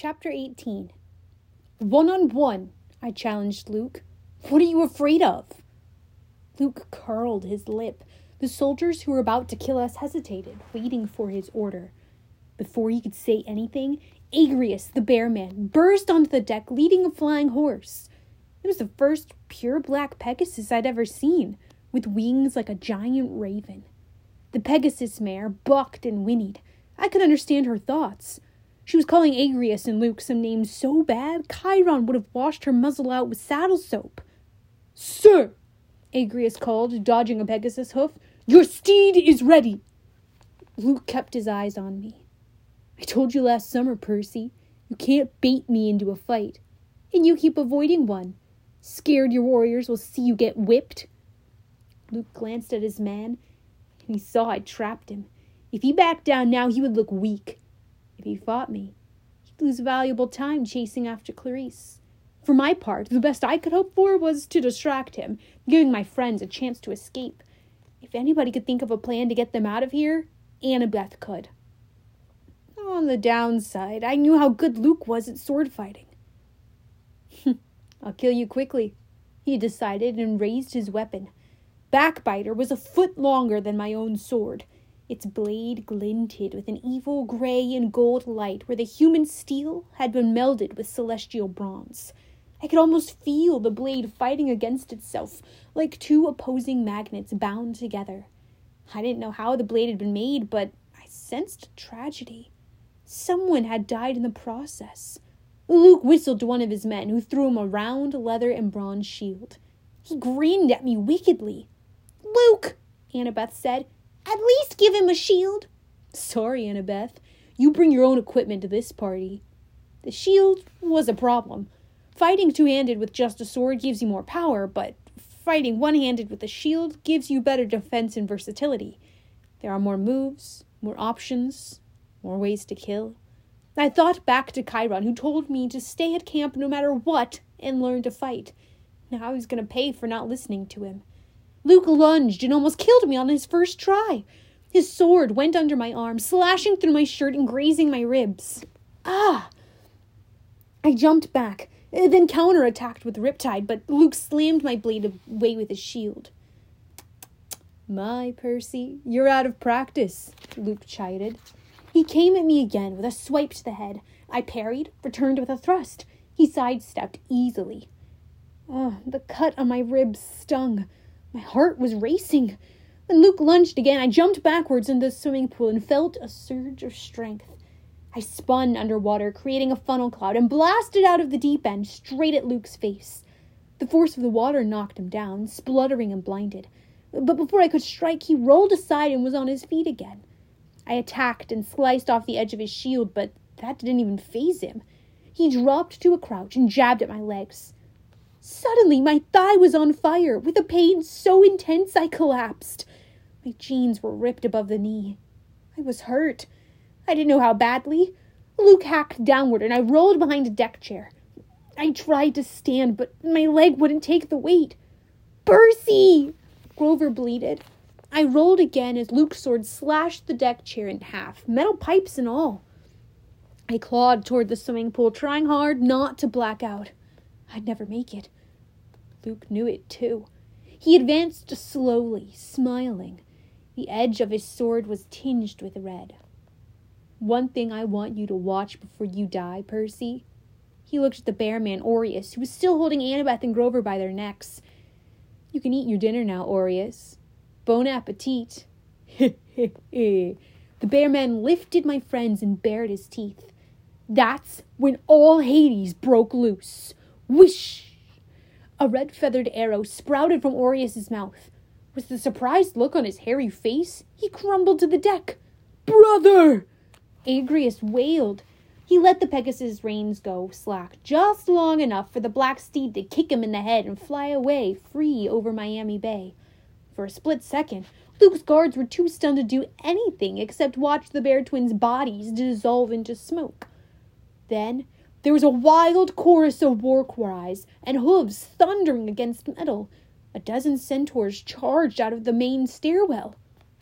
Chapter 18 One on one, I challenged Luke. What are you afraid of? Luke curled his lip. The soldiers who were about to kill us hesitated, waiting for his order. Before he could say anything, Agrius, the bear man, burst onto the deck leading a flying horse. It was the first pure black Pegasus I'd ever seen, with wings like a giant raven. The Pegasus mare bucked and whinnied. I could understand her thoughts. She was calling Agrius and Luke some names so bad Chiron would have washed her muzzle out with saddle soap. Sir, Agrius called, dodging a Pegasus hoof, your steed is ready. Luke kept his eyes on me. I told you last summer, Percy, you can't bait me into a fight. And you keep avoiding one. Scared your warriors will see you get whipped? Luke glanced at his man, and he saw I'd trapped him. If he backed down now, he would look weak. If he fought me, he'd lose valuable time chasing after Clarisse. For my part, the best I could hope for was to distract him, giving my friends a chance to escape. If anybody could think of a plan to get them out of here, Annabeth could. On the downside, I knew how good Luke was at sword fighting. I'll kill you quickly, he decided and raised his weapon. Backbiter was a foot longer than my own sword. Its blade glinted with an evil gray and gold light where the human steel had been melded with celestial bronze. I could almost feel the blade fighting against itself, like two opposing magnets bound together. I didn't know how the blade had been made, but I sensed tragedy. Someone had died in the process. Luke whistled to one of his men, who threw him a round leather and bronze shield. He grinned at me wickedly. Luke, Annabeth said, at least give him a shield. Sorry, Annabeth. You bring your own equipment to this party. The shield was a problem. Fighting two handed with just a sword gives you more power, but fighting one handed with a shield gives you better defense and versatility. There are more moves, more options, more ways to kill. I thought back to Chiron, who told me to stay at camp no matter what and learn to fight. Now he's going to pay for not listening to him. Luke lunged and almost killed me on his first try. His sword went under my arm, slashing through my shirt and grazing my ribs. Ah! I jumped back, then counterattacked with Riptide, but Luke slammed my blade away with his shield. My Percy, you're out of practice, Luke chided. He came at me again with a swipe to the head. I parried, returned with a thrust. He sidestepped easily. Oh, the cut on my ribs stung. My heart was racing. When Luke lunged again, I jumped backwards into the swimming pool and felt a surge of strength. I spun underwater, creating a funnel cloud, and blasted out of the deep end straight at Luke's face. The force of the water knocked him down, spluttering and blinded. But before I could strike, he rolled aside and was on his feet again. I attacked and sliced off the edge of his shield, but that didn't even faze him. He dropped to a crouch and jabbed at my legs. Suddenly, my thigh was on fire, with a pain so intense I collapsed. My jeans were ripped above the knee. I was hurt. I didn't know how badly. Luke hacked downward, and I rolled behind a deck chair. I tried to stand, but my leg wouldn't take the weight. Percy! Grover bleated. I rolled again as Luke's sword slashed the deck chair in half, metal pipes and all. I clawed toward the swimming pool, trying hard not to black out. I'd never make it. Luke knew it too. He advanced slowly, smiling. The edge of his sword was tinged with red. One thing I want you to watch before you die, Percy. He looked at the bear man, Oreius, who was still holding Annabeth and Grover by their necks. You can eat your dinner now, Oreius. Bon appetit. the bear man lifted my friends and bared his teeth. That's when all Hades broke loose. Whoosh! A red feathered arrow sprouted from Oreius's mouth. With the surprised look on his hairy face, he crumbled to the deck. Brother! Agrius wailed. He let the Pegasus' reins go slack just long enough for the black steed to kick him in the head and fly away free over Miami Bay. For a split second, Luke's guards were too stunned to do anything except watch the bear twins' bodies dissolve into smoke. Then there was a wild chorus of war cries and hooves thundering against metal. A dozen centaurs charged out of the main stairwell.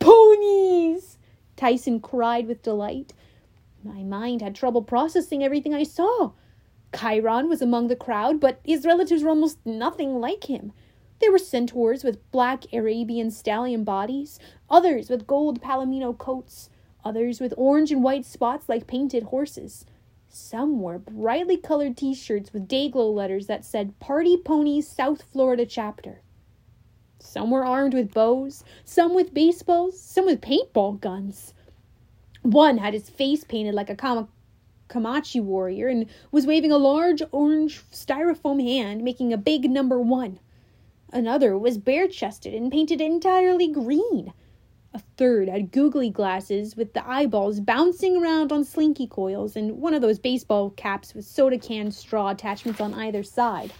Ponies! Tyson cried with delight. My mind had trouble processing everything I saw. Chiron was among the crowd, but his relatives were almost nothing like him. There were centaurs with black Arabian stallion bodies, others with gold palomino coats, others with orange and white spots like painted horses. Some wore brightly colored t shirts with dayglow letters that said Party Ponies South Florida Chapter. Some were armed with bows, some with baseballs, some with paintball guns. One had his face painted like a Comanche warrior and was waving a large orange styrofoam hand, making a big number one. Another was bare chested and painted entirely green. A third had googly glasses with the eyeballs bouncing around on slinky coils and one of those baseball caps with soda can straw attachments on either side.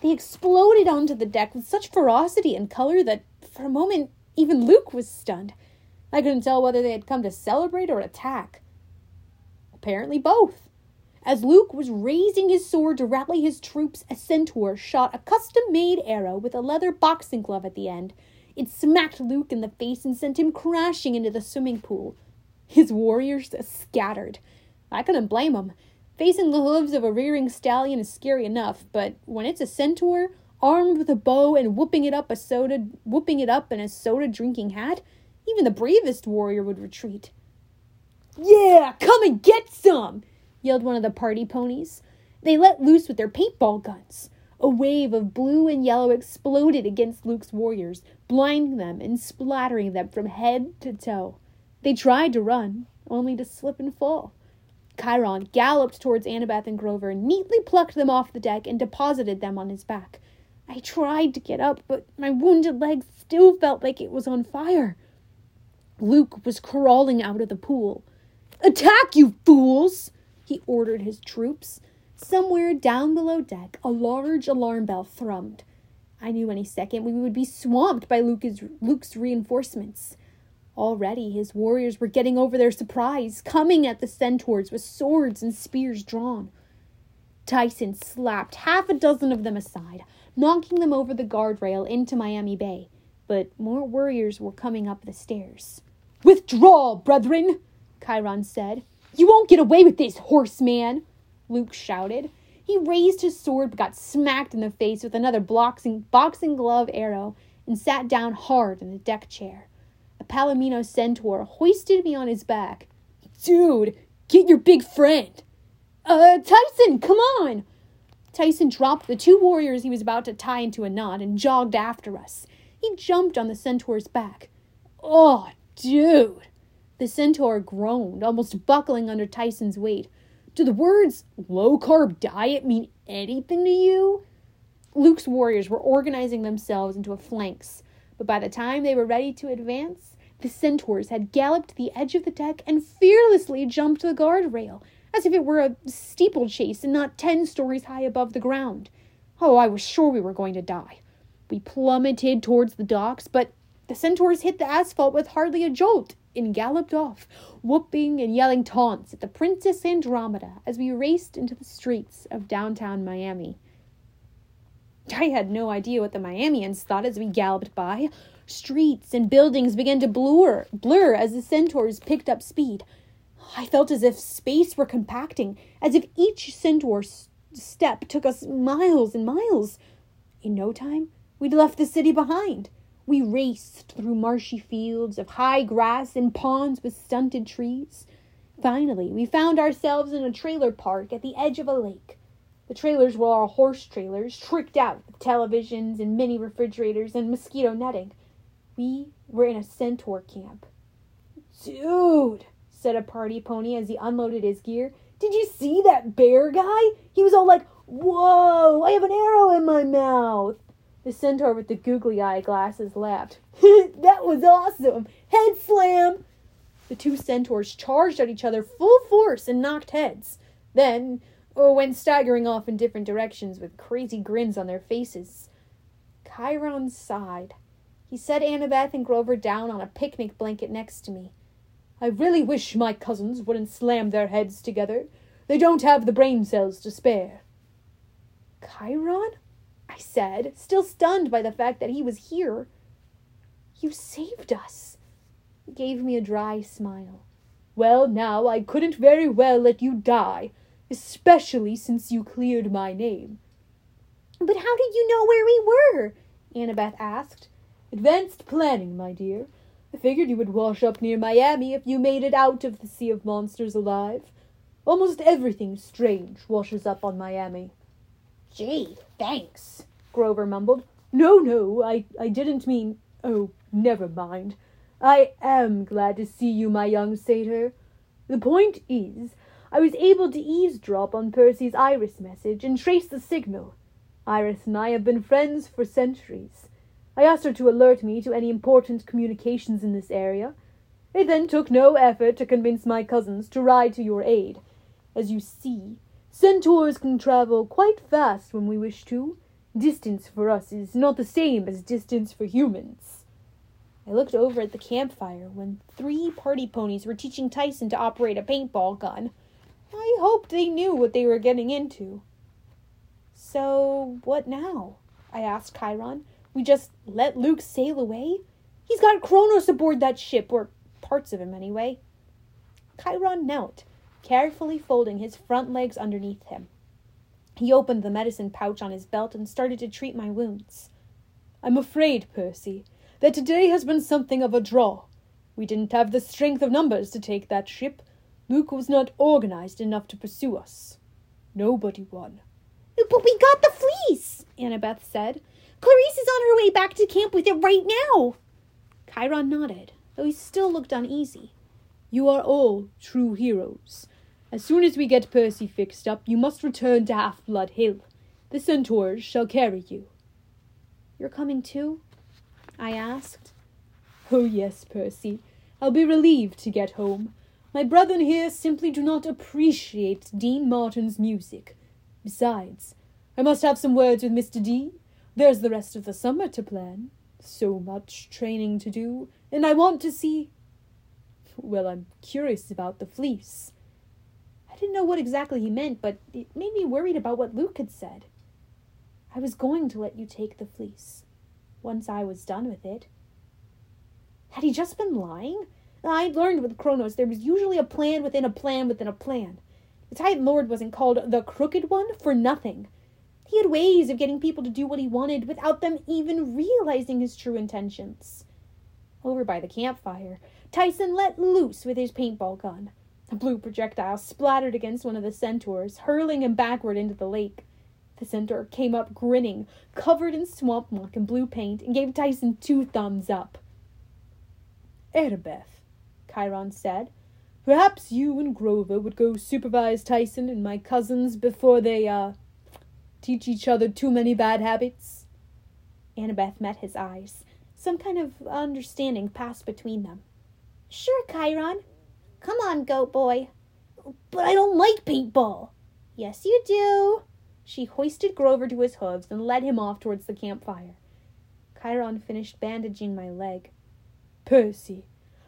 They exploded onto the deck with such ferocity and color that, for a moment, even Luke was stunned. I couldn't tell whether they had come to celebrate or attack. Apparently, both. As Luke was raising his sword to rally his troops, a centaur shot a custom made arrow with a leather boxing glove at the end. It smacked Luke in the face and sent him crashing into the swimming pool. His warriors scattered. I couldn't blame them. Facing the hooves of a rearing stallion is scary enough, but when it's a centaur, armed with a bow and whooping it up a soda whooping it up in a soda drinking hat, even the bravest warrior would retreat. Yeah, come and get some! yelled one of the party ponies. They let loose with their paintball guns. A wave of blue and yellow exploded against Luke's warriors, blinding them and splattering them from head to toe. They tried to run, only to slip and fall. Chiron galloped towards Annabeth and Grover, neatly plucked them off the deck, and deposited them on his back. I tried to get up, but my wounded leg still felt like it was on fire. Luke was crawling out of the pool. Attack, you fools! he ordered his troops. Somewhere down below deck, a large alarm bell thrummed. I knew any second we would be swamped by Luke's, Luke's reinforcements. Already his warriors were getting over their surprise, coming at the centaurs with swords and spears drawn. Tyson slapped half a dozen of them aside, knocking them over the guardrail into Miami Bay. But more warriors were coming up the stairs. Withdraw, brethren, Chiron said. You won't get away with this, horseman! Luke shouted. He raised his sword but got smacked in the face with another boxing, boxing glove arrow and sat down hard in the deck chair. A Palomino centaur hoisted me on his back. Dude, get your big friend! Uh, Tyson, come on! Tyson dropped the two warriors he was about to tie into a knot and jogged after us. He jumped on the centaur's back. Oh, dude! The centaur groaned, almost buckling under Tyson's weight. Do the words low carb diet mean anything to you? Luke's warriors were organizing themselves into a phalanx, but by the time they were ready to advance, the centaurs had galloped to the edge of the deck and fearlessly jumped the guardrail, as if it were a steeplechase and not ten stories high above the ground. Oh, I was sure we were going to die. We plummeted towards the docks, but the centaurs hit the asphalt with hardly a jolt and galloped off, whooping and yelling taunts at the Princess Andromeda as we raced into the streets of downtown Miami. I had no idea what the Miamians thought as we galloped by. Streets and buildings began to blur, blur as the centaurs picked up speed. I felt as if space were compacting, as if each centaur step took us miles and miles. In no time, we'd left the city behind. We raced through marshy fields of high grass and ponds with stunted trees. Finally, we found ourselves in a trailer park at the edge of a lake. The trailers were all horse trailers, tricked out with televisions and mini refrigerators and mosquito netting. We were in a centaur camp. Dude, said a party pony as he unloaded his gear. Did you see that bear guy? He was all like, Whoa, I have an arrow in my mouth. The centaur with the googly eye glasses laughed. that was awesome! Head slam! The two centaurs charged at each other full force and knocked heads. Then, oh, went staggering off in different directions with crazy grins on their faces. Chiron sighed. He set Annabeth and Grover down on a picnic blanket next to me. I really wish my cousins wouldn't slam their heads together. They don't have the brain cells to spare. Chiron? I said, still stunned by the fact that he was here. You saved us. He gave me a dry smile. Well, now, I couldn't very well let you die, especially since you cleared my name. But how did you know where we were? Annabeth asked. Advanced planning, my dear. I figured you would wash up near Miami if you made it out of the Sea of Monsters alive. Almost everything strange washes up on Miami. Gee, thanks, Grover mumbled. No, no, I, I didn't mean. Oh, never mind. I am glad to see you, my young satyr. The point is, I was able to eavesdrop on Percy's iris message and trace the signal. Iris and I have been friends for centuries. I asked her to alert me to any important communications in this area. It then took no effort to convince my cousins to ride to your aid. As you see, centaurs can travel quite fast when we wish to. Distance for us is not the same as distance for humans. I looked over at the campfire when three party ponies were teaching Tyson to operate a paintball gun. I hoped they knew what they were getting into. So, what now? I asked Chiron. We just let Luke sail away? He's got Kronos aboard that ship, or parts of him anyway. Chiron knelt, carefully folding his front legs underneath him. He opened the medicine pouch on his belt and started to treat my wounds. I'm afraid, Percy, that today has been something of a draw. We didn't have the strength of numbers to take that ship. Luke was not organized enough to pursue us. Nobody won. But we got the fleece, Annabeth said. Clarisse is on her way back to camp with it right now. Chiron nodded, though he still looked uneasy. You are all true heroes. As soon as we get Percy fixed up, you must return to Half Blood Hill. The centaurs shall carry you. You're coming too? I asked. Oh, yes, Percy. I'll be relieved to get home. My brethren here simply do not appreciate Dean Martin's music. Besides, I must have some words with Mr. D. There's the rest of the summer to plan. So much training to do, and I want to see. Well, I'm curious about the fleece. I didn't know what exactly he meant, but it made me worried about what Luke had said. I was going to let you take the fleece once I was done with it. Had he just been lying? I'd learned with Kronos there was usually a plan within a plan within a plan. The Titan Lord wasn't called the Crooked One for nothing. He had ways of getting people to do what he wanted without them even realizing his true intentions. Over by the campfire, Tyson let loose with his paintball gun. A blue projectile splattered against one of the centaurs, hurling him backward into the lake. The centaur came up grinning, covered in swamp muck and blue paint, and gave Tyson two thumbs up. Annabeth, Chiron said, Perhaps you and Grover would go supervise Tyson and my cousins before they, uh, teach each other too many bad habits? Annabeth met his eyes. Some kind of understanding passed between them. Sure, Chiron. Come on, goat boy. But I don't like paintball. Yes, you do. She hoisted Grover to his hooves and led him off towards the campfire. Chiron finished bandaging my leg. Percy,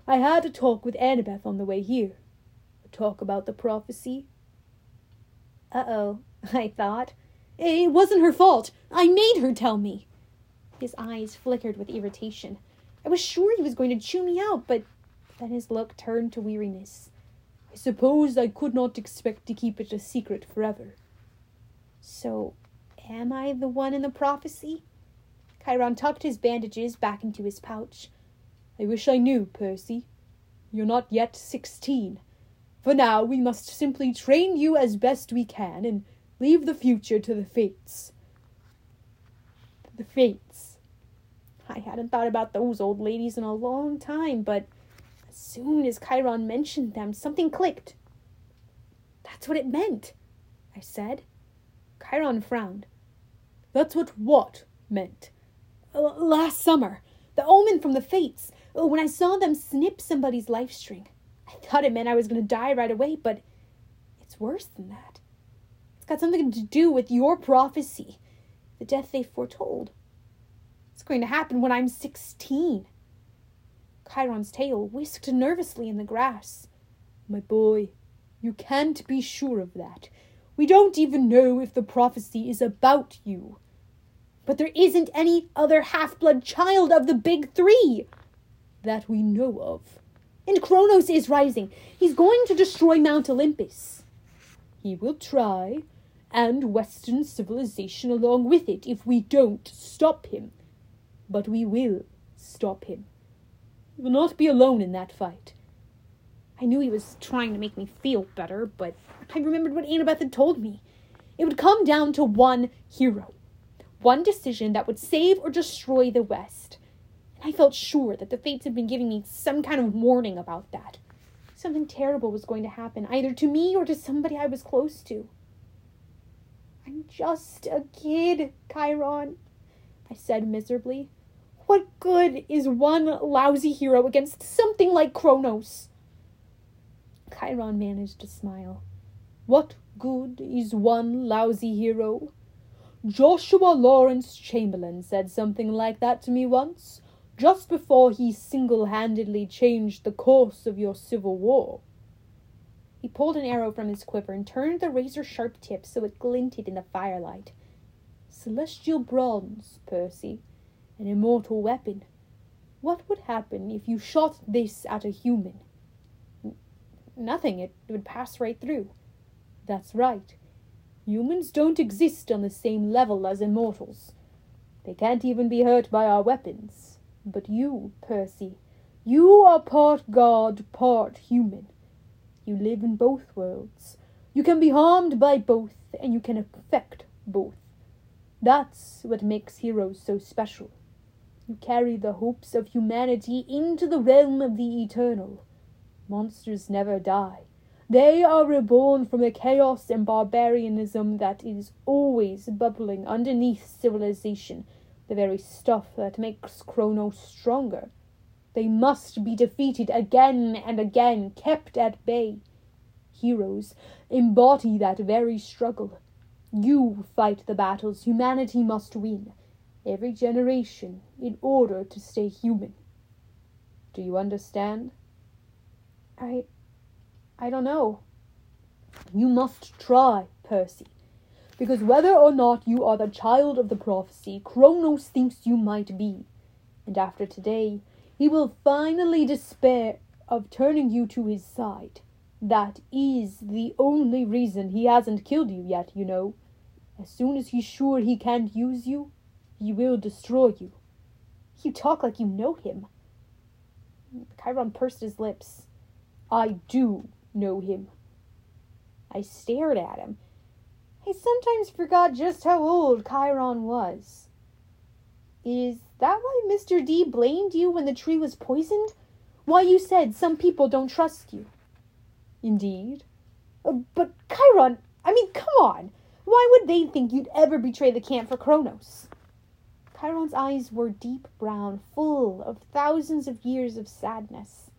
I had a talk with Annabeth on the way here. A talk about the prophecy. Uh oh, I thought. It wasn't her fault. I made her tell me. His eyes flickered with irritation. I was sure he was going to chew me out, but then his look turned to weariness. I suppose I could not expect to keep it a secret forever. So, am I the one in the prophecy? Chiron tucked his bandages back into his pouch. I wish I knew, Percy. You're not yet sixteen. For now, we must simply train you as best we can and leave the future to the fates. The fates. I hadn't thought about those old ladies in a long time, but as soon as Chiron mentioned them, something clicked. That's what it meant, I said. Chiron frowned. That's what what meant? last summer, the omen from the fates. Oh, when I saw them snip somebody's life string, I thought it meant I was going to die right away, but it's worse than that. It's got something to do with your prophecy, the death they foretold. It's going to happen when I'm 16. Chiron's tail whisked nervously in the grass. My boy, you can't be sure of that. We don't even know if the prophecy is about you. But there isn't any other half blood child of the big three that we know of. And Kronos is rising. He's going to destroy Mount Olympus. He will try, and Western civilization along with it, if we don't stop him. But we will stop him. He will not be alone in that fight. I knew he was trying to make me feel better, but I remembered what Annabeth had told me. It would come down to one hero, one decision that would save or destroy the West. And I felt sure that the fates had been giving me some kind of warning about that. Something terrible was going to happen, either to me or to somebody I was close to. I'm just a kid, Chiron, I said miserably. What good is one lousy hero against something like Kronos? Chiron managed to smile. What good is one lousy hero? Joshua Lawrence Chamberlain said something like that to me once, just before he single handedly changed the course of your civil war. He pulled an arrow from his quiver and turned the razor sharp tip so it glinted in the firelight. Celestial bronze, Percy, an immortal weapon. What would happen if you shot this at a human? N- nothing, it would pass right through. That's right. Humans don't exist on the same level as immortals. They can't even be hurt by our weapons. But you, Percy, you are part god, part human. You live in both worlds. You can be harmed by both, and you can affect both. That's what makes heroes so special. You carry the hopes of humanity into the realm of the eternal. Monsters never die. They are reborn from the chaos and barbarianism that is always bubbling underneath civilization, the very stuff that makes Kronos stronger. They must be defeated again and again, kept at bay. Heroes embody that very struggle. You fight the battles humanity must win, every generation, in order to stay human. Do you understand? I. I don't know. You must try, Percy. Because whether or not you are the child of the prophecy Kronos thinks you might be, and after today, he will finally despair of turning you to his side. That is the only reason he hasn't killed you yet, you know. As soon as he's sure he can't use you, he will destroy you. You talk like you know him. Chiron pursed his lips. I do know him. I stared at him. I sometimes forgot just how old Chiron was. Is that why Mr. D blamed you when the tree was poisoned? Why you said some people don't trust you? Indeed. Uh, but Chiron, I mean, come on. Why would they think you'd ever betray the camp for Kronos? Chiron's eyes were deep brown, full of thousands of years of sadness.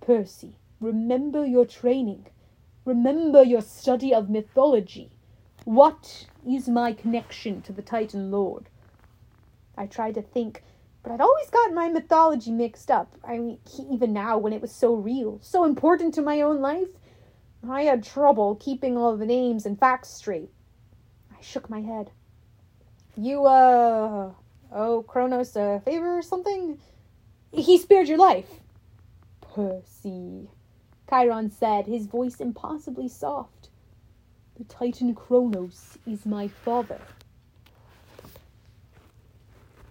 Percy, remember your training. Remember your study of mythology. What is my connection to the Titan Lord? I tried to think, but I'd always gotten my mythology mixed up. I mean, even now, when it was so real, so important to my own life, I had trouble keeping all the names and facts straight. I shook my head. You, uh, oh, Kronos a favor or something? He spared your life. Percy, Chiron said, his voice impossibly soft. The Titan Kronos is my father.